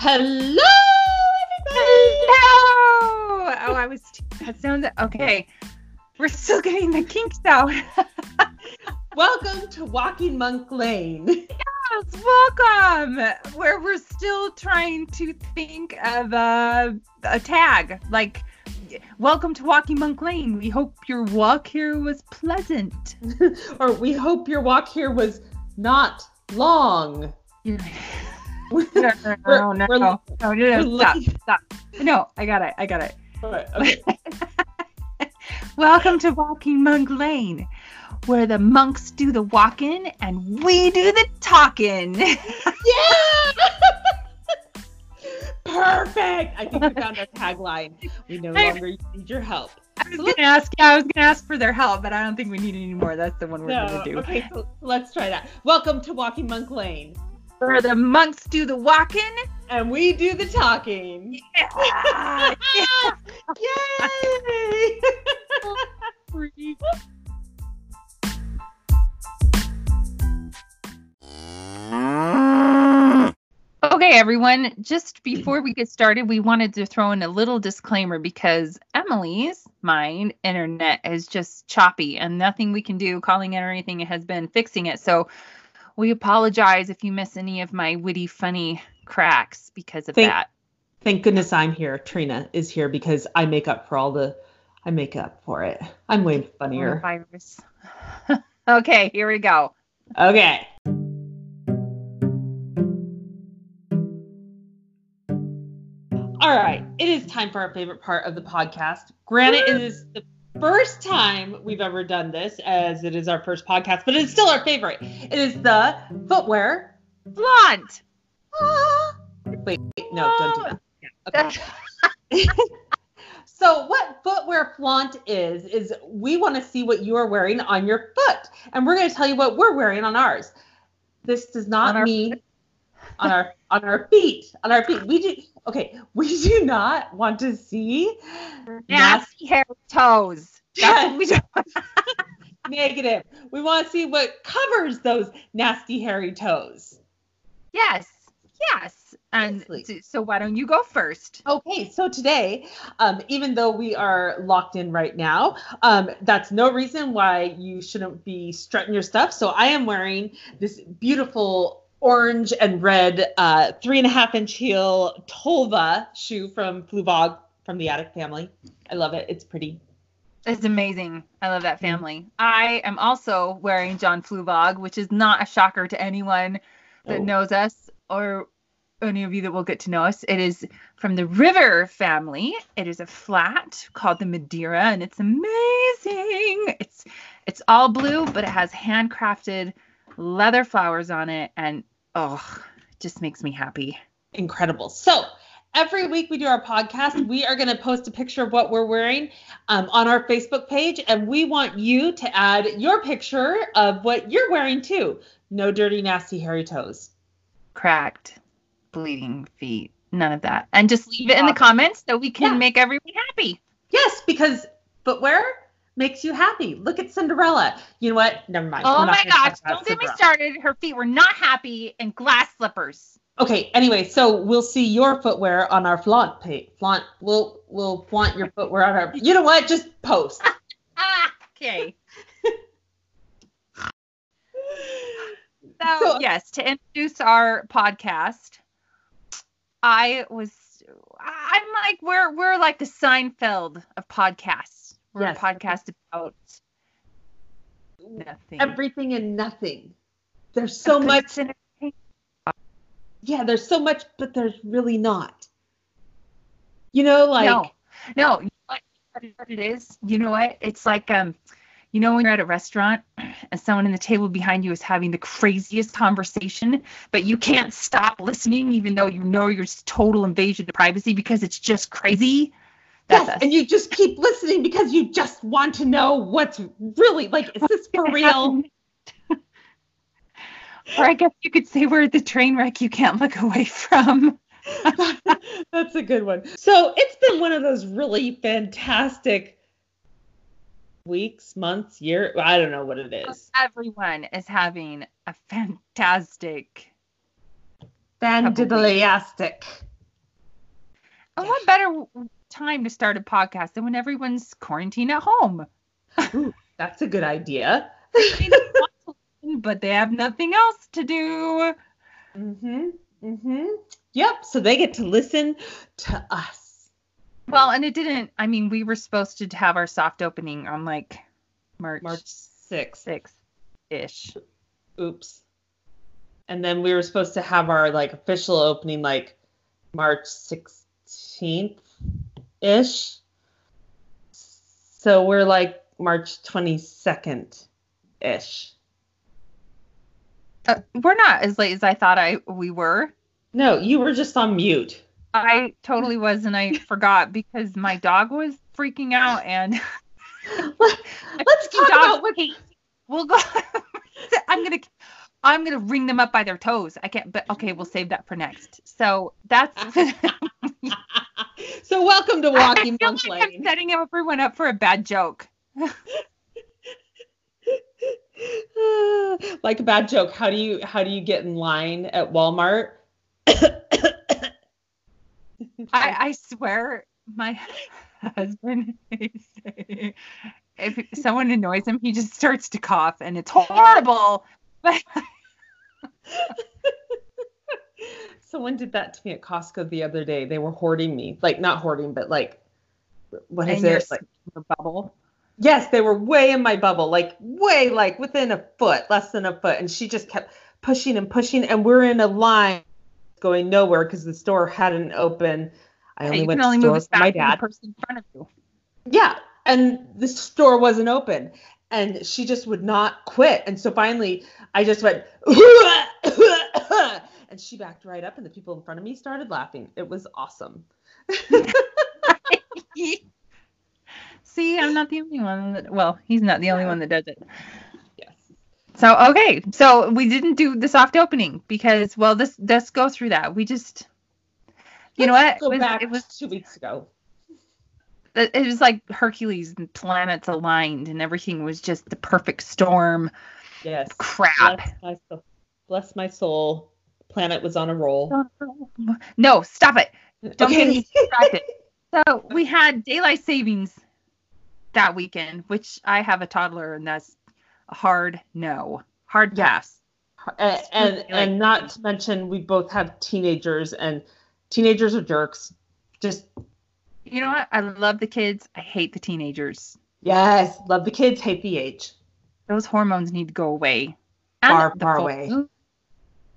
Hello, everybody. Hello! Oh, I was. That sounds okay. We're still getting the kinks out. Welcome to Walking Monk Lane. yes, welcome. Where we're still trying to think of a, a tag like. Welcome to Walking Monk Lane. We hope your walk here was pleasant. or we hope your walk here was not long. no, no, no, we're, no, we're, no, no, no, no, stop, stop. No, I got it, I got it. Okay. Welcome to Walking Monk Lane, where the monks do the walking and we do the talking. yeah! Perfect. I think we found our tagline. We no longer need your help. I was so gonna ask. Yeah, I was gonna ask for their help, but I don't think we need any more. That's the one we're no, gonna do. Okay, so let's try that. Welcome to Walking Monk Lane. Where the monks do the walking. and we do the talking. Yeah. Yay! Okay, everyone, just before we get started, we wanted to throw in a little disclaimer because Emily's mine internet is just choppy and nothing we can do calling it or anything has been fixing it. So we apologize if you miss any of my witty, funny cracks because of Thank- that. Thank goodness I'm here. Trina is here because I make up for all the. I make up for it. I'm way funnier. Virus. okay, here we go. Okay. All right. It is time for our favorite part of the podcast. Granted, it is the first time we've ever done this, as it is our first podcast, but it's still our favorite. It is the footwear. Flaunt. Ah. Wait, wait, no, don't do that. Yeah, okay. so what footwear flaunt is is we want to see what you are wearing on your foot and we're going to tell you what we're wearing on ours this does not On our mean on our on our feet on our feet we do okay we do not want to see Nasty hair toes. That's we negative we want to see what covers those nasty hairy toes Yes. Yes. And so why don't you go first? Okay, so today, um, even though we are locked in right now, um, that's no reason why you shouldn't be strutting your stuff. So I am wearing this beautiful orange and red uh, three and a half inch heel Tolva shoe from Fluevog from the Attic family. I love it. It's pretty. It's amazing. I love that family. I am also wearing John Fluevog, which is not a shocker to anyone that Oh. knows us or any of you that will get to know us. It is from the River family. It is a flat called the Madeira, and it's amazing. It's it's all blue, but it has handcrafted leather flowers on it, and oh, just makes me happy. incredible. So every week we do our podcast, we are going to post a picture of what we're wearing um, on our Facebook page, and we want you to add your picture of what you're wearing too. No dirty, nasty, hairy toes. Cracked, bleeding feet, none of that, and just leave it in the comments so we can Yeah. make everyone happy. Yes, because footwear makes you happy. Look at Cinderella. You know what? Never mind. Oh my gosh, don't get me started. Her feet were not happy in glass slippers. Okay. Anyway, so we'll see your footwear on our flaunt page. Flaunt. We'll we'll flaunt your footwear on our. You know what? Just post. Okay. So, So- yes, to introduce our podcast, I was I'm like we're we're like the Seinfeld of podcasts. We're Yes. a podcast about nothing. Everything and nothing. There's so much. Yeah, there's so much, but there's really not. You know, like no, no. you know What what it is? You know what? It's like um, you know when you're at a restaurant and someone in the table behind you is having the craziest conversation, but you can't stop listening even though you know you're total invasion of privacy because it's just crazy. That's yes, us. and you just keep listening because you just want to know what's really like. Is this for real? or I guess you could say we're the train wreck you can't look away from. That's a good one. So it's been one of those really fantastic weeks, months, year. I don't know what it is. Everyone is having a fantastic Fandiddlyastic. And what better time to start a podcast than when everyone's quarantined at home? Ooh, that's a good idea. but they have nothing else to do. Mm-hmm. Mm-hmm. Yep. So they get to listen to us. Well, and it didn't. I mean, we were supposed to have our soft opening on like March March 6th. sixth ish. Oops. And then we were supposed to have our like official opening like March 16th ish. So we're like March 22nd ish. Uh, we're not as late as I thought I we were. No, you were just on mute. I totally was, and I forgot because my dog was freaking out, and Let's talk about what hate- We'll go. I'm gonna, I'm gonna ring them up by their toes. I can't, but okay, we'll save that for next. So that's. so welcome to I Walking feel Monk like I'm setting everyone up for a bad joke. like a bad joke. How do you how do you get in line at Walmart? I, I swear, my husband is if someone annoys him, he just starts to cough, and it's horrible. Someone did that to me at Costco the other day. They were hoarding me. Like not hoarding, but like what is it? Like bubble. yes, they were way in my bubble, like way like within a foot, less than a foot. And she just kept pushing and pushing, and we're in a line going nowhere because the store hadn't opened. I Yeah, only you went can only to move store my fast as the dad. person in front of you. Yeah, and the store wasn't open, and she just would not quit. And so finally, I just went, and she backed right up, and the people in front of me started laughing. It was awesome. See, I'm not the only one that. Well, he's not the only one that does it. Yes. So okay, so we didn't do the soft opening because well, this let's go through that. We just, you know Let's what? Go It was, back it was two weeks ago. It was like Hercules and planets aligned and everything was just the perfect storm. Yes. Crap. Bless my soul. Bless my soul. Planet was on a roll. No, stop it. Don't get me distracted. So we had daylight savings that weekend, which I have a toddler and that's a hard no, hard pass. and and, Like- and not to mention we both have teenagers and teenagers are jerks just You know what? I love the kids. I hate the teenagers. yes love the kids hate the age Those hormones need to go away. Far, far away. moon.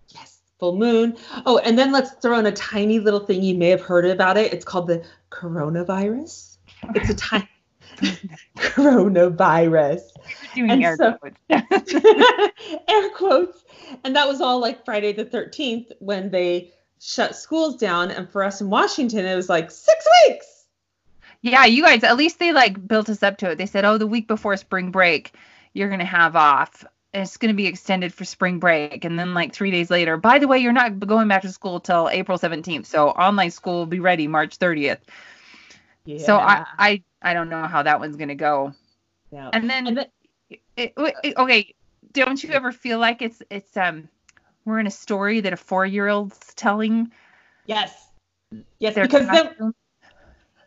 yes full moon oh and then let's throw in a tiny little thing you may have heard about it it's called the coronavirus it's a tiny coronavirus Doing And air so- quotes. air quotes and that was all like friday the 13th when they shut schools down and for us in washington it was like six weeks Yeah, you guys, at least they like built us up to it. They said, oh, the week before spring break, you're going to have off. It's going to be extended for spring break. And then, like, three days later, by the way, you're not going back to school till April 17th. So online school will be ready March 30th. So I, I, I don't know how that one's going to go. yeah. And then, And then- it, it- okay, don't you ever feel like it's, it's, um, we're in a story that a four year old's telling yes yes because then?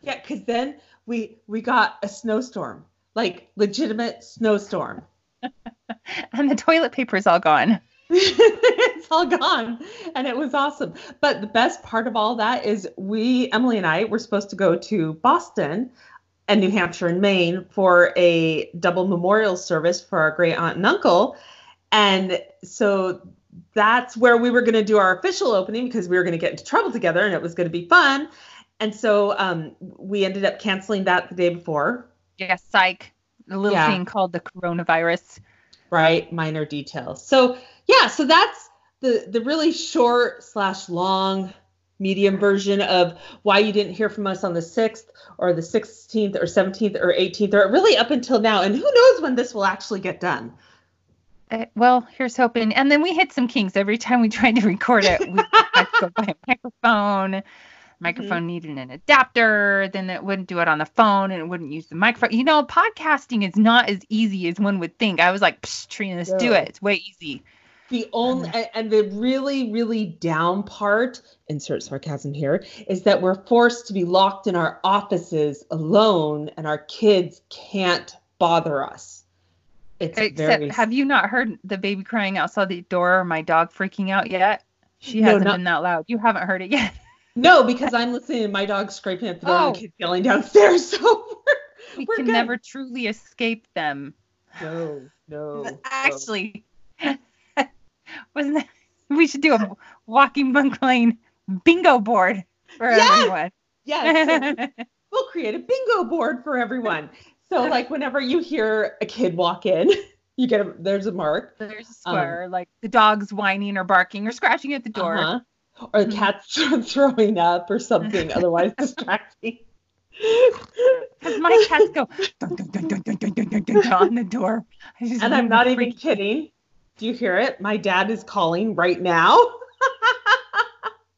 Yeah, because then we we got a snowstorm, like legitimate snowstorm. and the toilet paper is all gone. it's all gone, and it was awesome. But the best part of all that is we, Emily and I, were supposed to go to Boston and New Hampshire and Maine for a double memorial service for our great aunt and uncle, and so that's where we were going to do our official opening because we were going to get into trouble together and it was going to be fun. And so um, we ended up canceling that the day before, Yeah, psych. A little Yeah. thing called the coronavirus. right? Minor details. So yeah, so that's the the really short slash long medium version of why you didn't hear from us on the 6th or the 16th or 17th or 18th or really up until now and who knows when this will actually get done Uh, well, here's hoping. And then we hit some kinks every time we tried to record it. We had to go buy a microphone. Mm-hmm. Microphone needed an adapter. Then it wouldn't do it on the phone, and it wouldn't use the microphone. You know, podcasting is not as easy as one would think. I was like, Psh, Trina, let's do it. It's way easy. The only and the really really down part, insert sarcasm here, is that we're forced to be locked in our offices alone, and our kids can't bother us. It's Except, very... have you not heard the baby crying outside the door or my dog freaking out yet? She hasn't no, not... been that loud. You haven't heard it yet. no, because I'm listening to my dog scraping at the door oh. and the kids yelling downstairs. So we're, we we're can good. never truly escape them. No, no. Actually, wasn't that, we should do a walking monk lane bingo board for yes! everyone. Yes. we'll create a bingo board for everyone. So like whenever you hear a kid walk in, you get a there's a mark. There's a square, um, like the dog's whining or barking or scratching at the door. Uh-huh. Or the mm-hmm. cat's throwing up or something otherwise distracting. Because my cats go dun, dun, dun, on the door. And I'm not even kidding. Do you hear it? My dad is calling right now.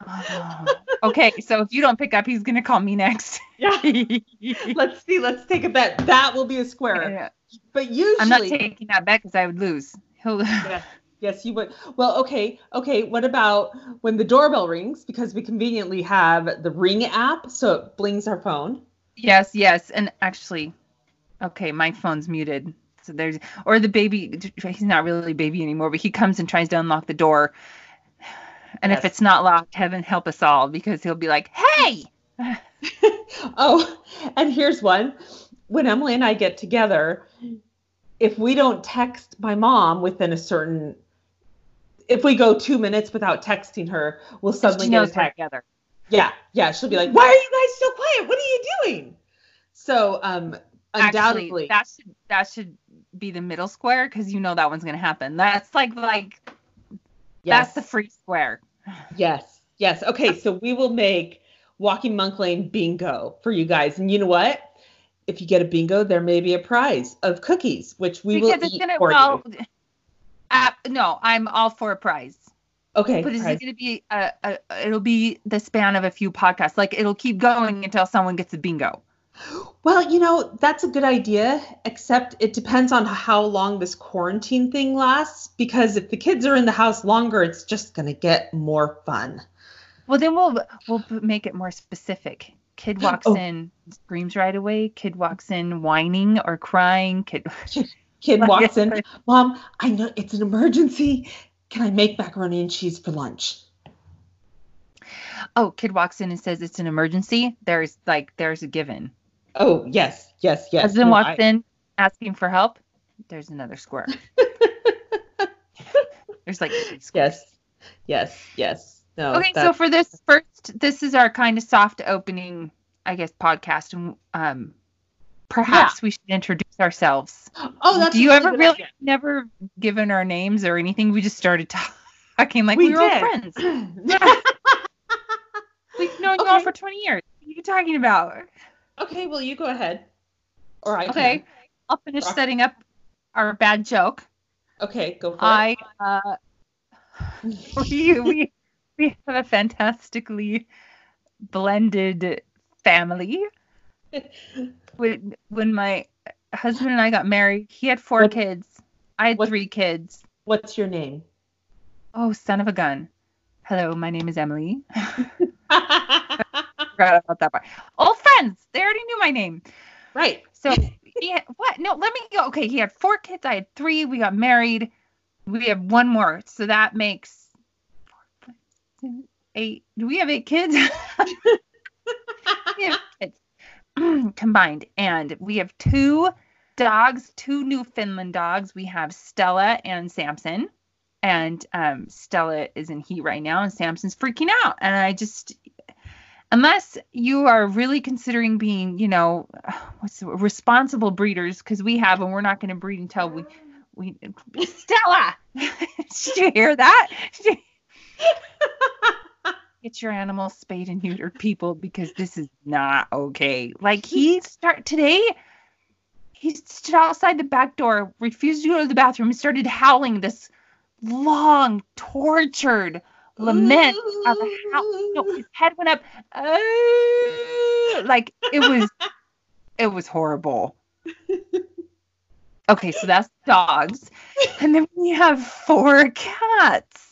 oh. Okay, so if you don't pick up, he's gonna call me next. yeah. Let's see. Let's take a bet. That will be a square. Yeah. But usually, I'm not taking that bet because I would lose. He'll. yes. Yes, you would. Well, okay, okay. What about when the doorbell rings? Because we conveniently have the Ring app, so it blings our phone. Yes, yes, and actually, okay, my phone's muted. So there's, or the baby. He's not really a baby anymore, but he comes and tries to unlock the door, and yes. if it's not locked, heaven help us all, because he'll be like, "Hey." oh, and here's one. When Emily and I get together, if we don't text my mom within a certain if we go two minutes without texting her, we'll suddenly get a text. Together. Yeah, yeah. She'll be like, "Why are you guys so quiet? What are you doing?" So, um, undoubtedly, Actually, that should that should be the middle square because you know that one's gonna happen. That's like like yes. that's the free square. Yes, yes. Okay, so we will make Walking Monk Lane bingo for you guys, and you know what? If you get a bingo, there may be a prize of cookies, which we because will eat gonna, for well, you. Uh, no, I'm all for a prize. Okay. But is prize. it going to be a, a, It'll be the span of a few podcasts. Like it'll keep going until someone gets a bingo. Well, you know, that's a good idea, except it depends on how long this quarantine thing lasts. Because if the kids are in the house longer, it's just going to get more fun. Well, then we'll we'll make it more specific. Kid walks oh. in, screams right away. Kid walks in whining or crying. Kid kid walks in, Mom, I know it's an emergency. Can I make macaroni and cheese for lunch? Oh, kid walks in and says it's an emergency. There's like there's a given. Oh yes, yes, yes. Husband no, walks I... in asking for help. There's another square. there's like yes, yes, yes. No. Okay, that's... so for this first, this is our kind of soft opening, I guess, podcast, and um, perhaps yeah. we should introduce ourselves. Oh, that's. Do you ever really idea. never given our names or anything? We just started talking like we, we were all friends. We've known okay. you all for 20 years. What are you talking about? Okay, well, you go ahead. All right. Okay, can. I'll finish Rock. setting up our bad joke. Okay, go for I, it. I, uh, we, we, we have a fantastically blended family when when my husband and I got married, he had four what, kids. I had what, three kids. What's your name? Oh, son of a gun. Hello, my name is Emily. Forgot about that part. Old friends. They already knew my name. Right. So he had, what? No, let me go. Okay, he had four kids. I had three. We got married. We have one more. So that makes four, five, eight. Do we have eight kids? we have kids. combined. And we have two dogs, two Newfoundland dogs. We have Stella and Samson. And um, Stella is in heat right now, and Samson's freaking out. And I just, unless you are really considering being, you know, what's the, responsible breeders, because we have, and we're not going to breed until we, we, Stella, did you hear that? get your animals spayed and neutered, people, because this is not okay. Like he start today, he stood outside the back door, refused to go to the bathroom, and started howling this long, tortured lament of how no, his head went up. Uh, like it was, it was horrible. Okay, so that's dogs. And then we have four cats.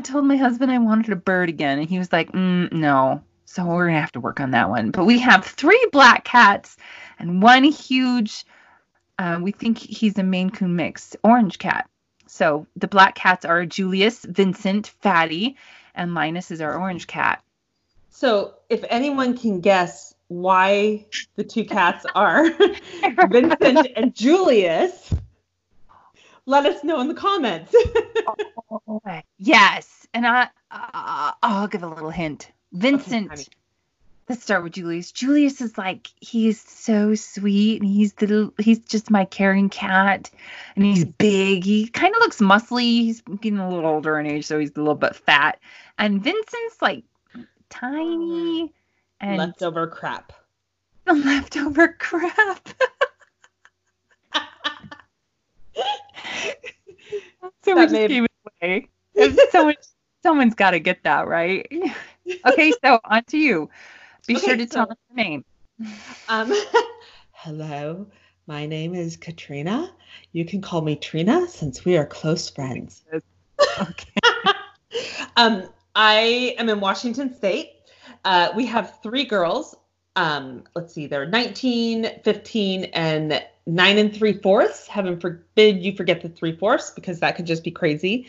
I told my husband I wanted a bird again, and he was like, mm, no. So we're going to have to work on that one. But we have three black cats and one huge, uh, we think he's a Maine Coon mix, orange cat. So the black cats are Julius, Vincent, Fatty, and Linus is our orange cat. So if anyone can guess why the two cats are Vincent and Julius, let us know in the comments. oh, yes, and I uh, I'll give a little hint. Vincent. Okay, let's start with Julius. Julius is like he's so sweet, and he's the he's just my caring cat, and he's big. He kind of looks muscly. He's getting a little older in age, so he's a little bit fat. And Vincent's like tiny and leftover crap. Leftover crap. so that made... gave it away. Someone, someone's got to get that right. okay, so on to you. Be okay, sure to so, tell us your name. Um, hello, my name is Katrina. You can call me Trina since we are close friends. Okay. um, I am in Washington State. Uh, we have three girls. Um, let's see, they're 19, 15, and nine and three fourths. Heaven forbid you forget the three fourths because that could just be crazy.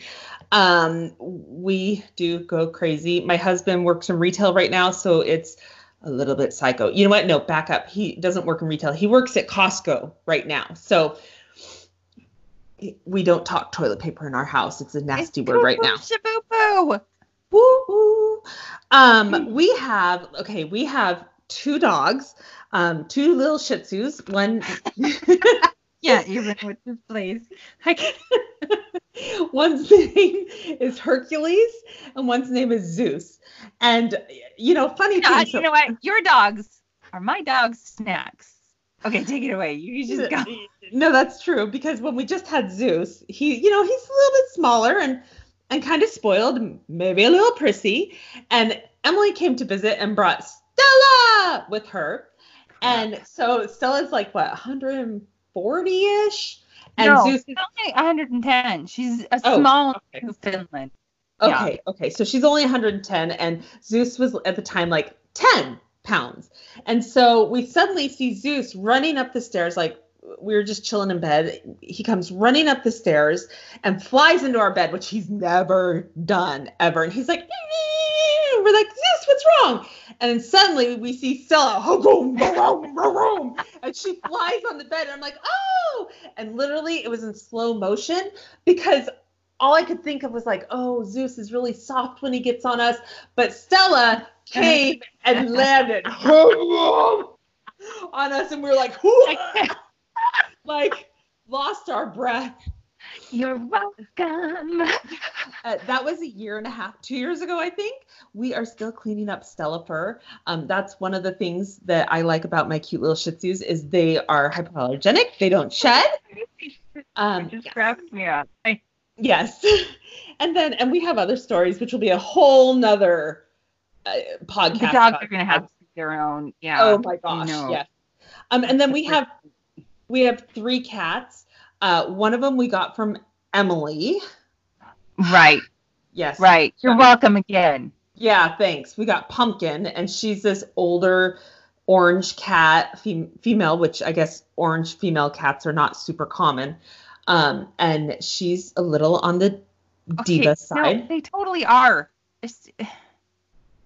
Um, we do go crazy. My husband works in retail right now, so it's a little bit psycho. You know what? No, back up. He doesn't work in retail. He works at Costco right now. So we don't talk toilet paper in our house. It's a nasty it's word right now. Shaboopoo. Woo Um, we have okay, we have two dogs, um, two little Shih Tzus. One. yeah, even with this place. one's name is Hercules, and one's name is Zeus. And you know, funny thing. You so, know what? Your dogs are my dog's snacks. Okay, take it away. You just go. No, that's true because when we just had Zeus, he, you know, he's a little bit smaller and and kind of spoiled, maybe a little prissy. And Emily came to visit and brought Stella with her. And so Stella's like what 140 ish, and no, Zeus is only 110. She's a oh, small okay. Finland. Okay, yeah. okay. So she's only 110, and Zeus was at the time like 10 pounds. And so we suddenly see Zeus running up the stairs like we were just chilling in bed. He comes running up the stairs and flies into our bed, which he's never done ever. And he's like, we're like, Zeus, what's wrong? And then suddenly we see Stella, and she flies on the bed. And I'm like, oh! And literally it was in slow motion because all I could think of was like, oh, Zeus is really soft when he gets on us. But Stella came and landed on us, and we were like, like lost our breath. You're welcome. Uh, that was a year and a half, two years ago, I think. We are still cleaning up Stella fur. Um, that's one of the things that I like about my cute little Shih Tzus is they are hypoallergenic. They don't shed. Um, just yes. me up. I- Yes, and then and we have other stories, which will be a whole nother uh, podcast. The dogs are going to have their own. Yeah. Oh my gosh. No. Yes. Um, and then we have we have three cats. Uh, one of them we got from Emily. Right. Yes. Right. You're welcome again. Yeah, thanks. We got Pumpkin, and she's this older orange cat, fem- female, which I guess orange female cats are not super common. Um, and she's a little on the okay, diva side. No, they totally are. It's...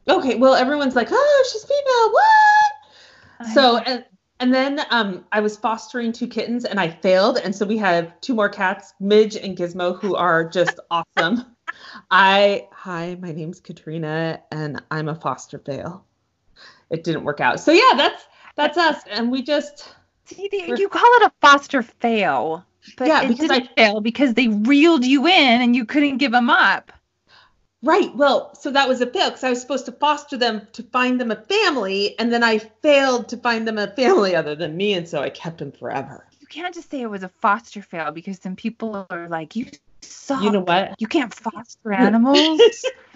Okay, well, everyone's like, oh, she's female. What? So, and and then um, I was fostering two kittens and I failed. And so we have two more cats, Midge and Gizmo, who are just awesome. I, hi, my name's Katrina and I'm a foster fail. It didn't work out. So yeah, that's, that's us. And we just. See, you call it a foster fail. But yeah, because I fail because they reeled you in and you couldn't give them up. Right. Well, so that was a fail because I was supposed to foster them to find them a family, and then I failed to find them a family other than me, and so I kept them forever. You can't just say it was a foster fail because then people are like, "You suck. You know what? You can't foster animals."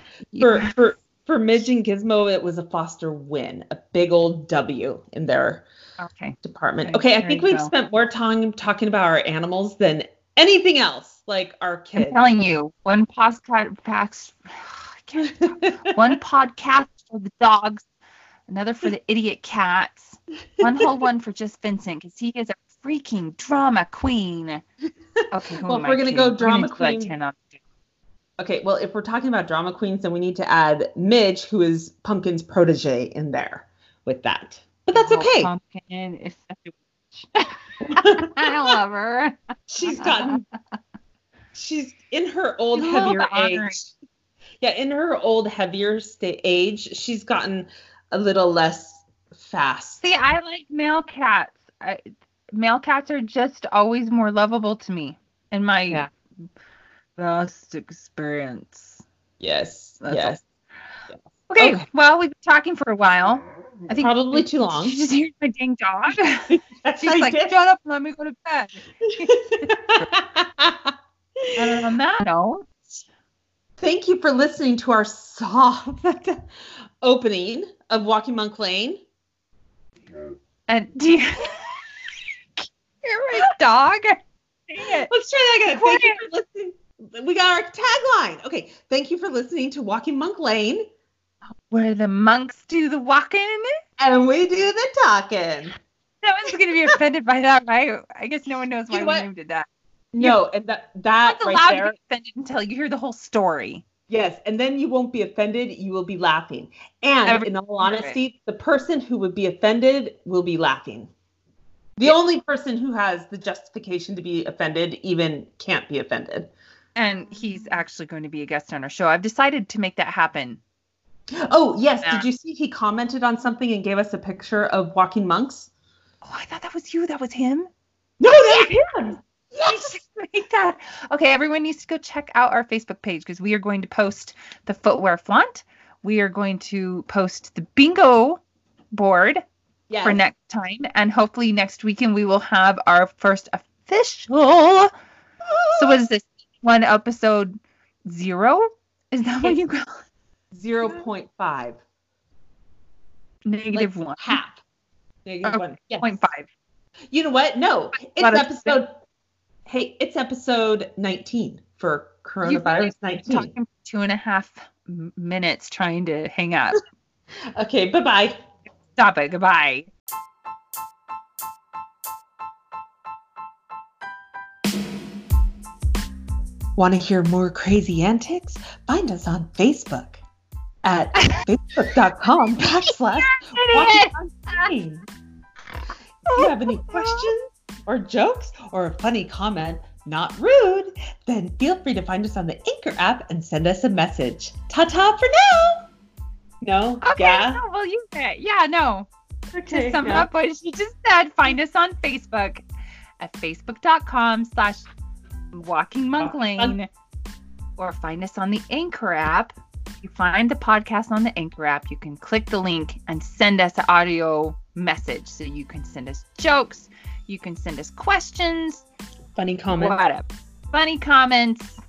for for for Midge and Gizmo, it was a Foster win, a big old W in their Okay. department. Okay, Okay, I think we've go. spent more time talking about our animals than anything else, like our I'm telling you, one podcast packs I can't talk. one podcast for the dogs, another for the idiot cats, one whole one for just Vincent because he is a freaking drama queen. Okay, Well, we're I gonna kidding? go drama queen- 10 on- okay, well, if we're talking about drama queens, then we need to add Midge, who is Pumpkin's protege, in there with that. But that's Oh, okay. Pumpkin is such a witch. I love her. she's gotten she's in her old She's heavier age yeah in her old heavier sta- age she's gotten a little less fast See, I like male cats. I, male cats are just always more lovable to me in my Yeah. vast experience. yes That's yes Okay, Okay. well, we've been talking for a while. I think Probably too long. You just hear my dang dog. Yes, She's I like, did. shut up, let me go to bed. And on that note, thank you for listening to our soft opening of walking monk lane. And do you hear my dog? Let's try that again. Thank you for listening. We got our tagline. Okay thank you for listening to walking monk lane. Where the monks do the walking. and we do the talking. No one's gonna be offended by that, right? I guess no one knows You why know we named it that. No, and that that It's right allowed there. to be offended until you hear the whole story. Yes, and then you won't be offended. You will be laughing. And Every- in all honesty, the person who would be offended will be laughing. The only person who has the justification to be offended even can't be offended. And he's actually going to be a guest on our show. I've decided to make that happen. Oh yes, Yeah. did you see he commented on something and gave us a picture of walking monks? Oh, I thought that was you. That was him. No, that was him. Make that. Okay, everyone needs to go check out our Facebook page because we are going to post the footwear flaunt. We are going to post the bingo board Yes. for next time, and hopefully next weekend we will have our first official. So what is this? One episode zero? Is that what you call it? Zero point five. Negative Like one? half. Negative Okay, one. Yes. Point five. You know what? No, it's episode. Hey, it's episode 19 for You've coronavirus been 19. Talking for two and a half minutes trying to hang up. Okay, bye bye. Stop it. Goodbye. Want to hear more crazy antics? Find us on Facebook at facebook.com backslash walking on If you have any oh questions or jokes or a funny comment, not rude, then feel free to find us on the Anchor app and send us a message. Ta ta for now. No? Okay. Yeah? No, we'll use it. Yeah, no. Okay. to sum yeah. up what she just said, find us on Facebook at facebook.com slash walking monk lane or find us on the Anchor app. If you find the podcast on the Anchor app, you can click the link and send us an audio message. So you can send us jokes, you can send us questions, Funny comments, whatever. Funny comments,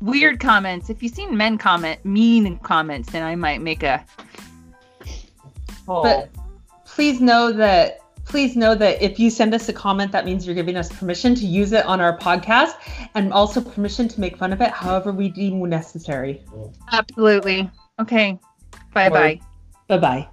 weird comments. If you've seen men comment mean comments, then I might make a But please know that please know that if you send us a comment, that means you're giving us permission to use it on our podcast and also permission to make fun of it however we deem necessary. absolutely. Okay. Bye bye. Bye bye.